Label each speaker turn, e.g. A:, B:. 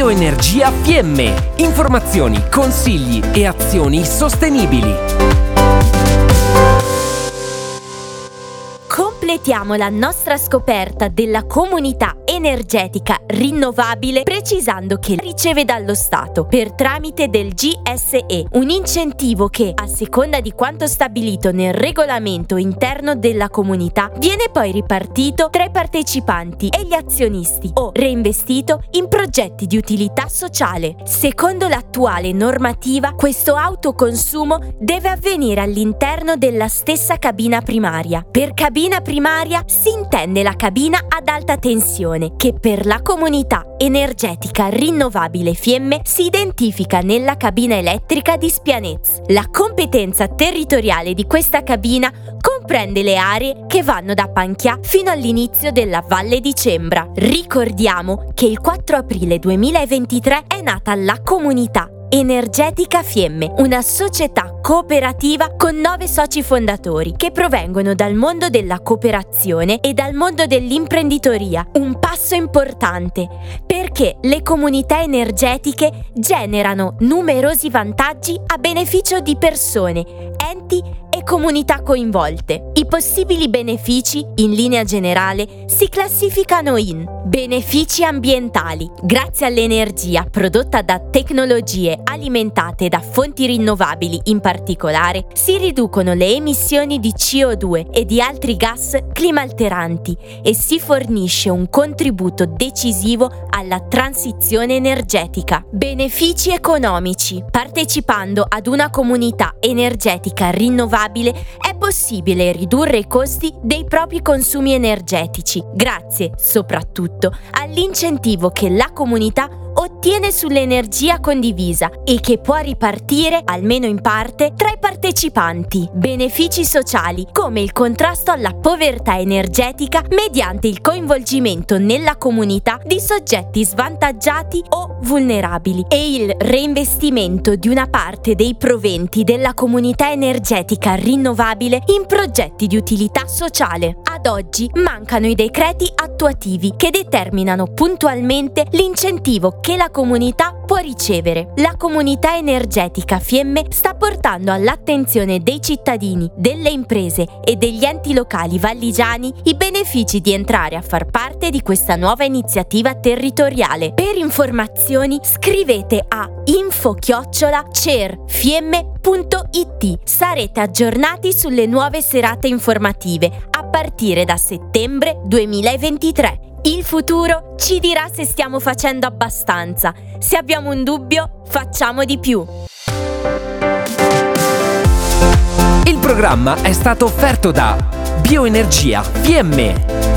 A: Bioenergia Fiemme. Informazioni, consigli e azioni sostenibili.
B: Completiamo la nostra scoperta della comunità energetica rinnovabile precisando che riceve dallo Stato per tramite del GSE un incentivo che, a seconda di quanto stabilito nel regolamento interno della comunità, viene poi ripartito tra i partecipanti e gli azionisti o reinvestito in progetti di utilità sociale. Secondo l'attuale normativa, questo autoconsumo deve avvenire all'interno della stessa cabina primaria. Per cabina primaria si intende la cabina ad alta tensione che per la comunità energetica rinnovabile Fiemme si identifica nella cabina elettrica di Spianez. La competenza territoriale di questa cabina comprende le aree che vanno da Panchia fino all'inizio della Valle di Cembra. Ricordiamo che il 4 aprile 2023 è nata la comunità Energetica Fiemme, una società cooperativa con nove soci fondatori che provengono dal mondo della cooperazione e dal mondo dell'imprenditoria. Un passo importante perché le comunità energetiche generano numerosi vantaggi a beneficio di persone, enti e comunità coinvolte. I possibili benefici, in linea generale, si classificano in benefici ambientali. Grazie all'energia prodotta da tecnologie alimentate da fonti rinnovabili in particolare, si riducono le emissioni di CO2 e di altri gas climalteranti e si fornisce un contributo decisivo alla transizione energetica. Benefici economici. Partecipando ad una comunità energetica rinnovabile è possibile ridurre i costi dei propri consumi energetici, grazie soprattutto all'incentivo che la comunità ottiene sull'energia condivisa e che può ripartire, almeno in parte, tra i partecipanti. Benefici sociali, come il contrasto alla povertà energetica mediante il coinvolgimento nella comunità di soggetti svantaggiati o vulnerabili e il reinvestimento di una parte dei proventi della comunità energetica rinnovabile in progetti di utilità sociale. Ad oggi mancano i decreti attuativi che determinano puntualmente l'incentivo che la comunità può ricevere. La comunità energetica Fiemme sta portando all'attenzione dei cittadini, delle imprese e degli enti locali valligiani i benefici di entrare a far parte di questa nuova iniziativa territoriale. Per informazioni scrivete a info-cerfiemme.it. Sarete aggiornati sulle nuove serate informative partire da settembre 2023. Il futuro ci dirà se stiamo facendo abbastanza. Se abbiamo un dubbio, facciamo di più.
A: Il programma è stato offerto da Bioenergia Fiemme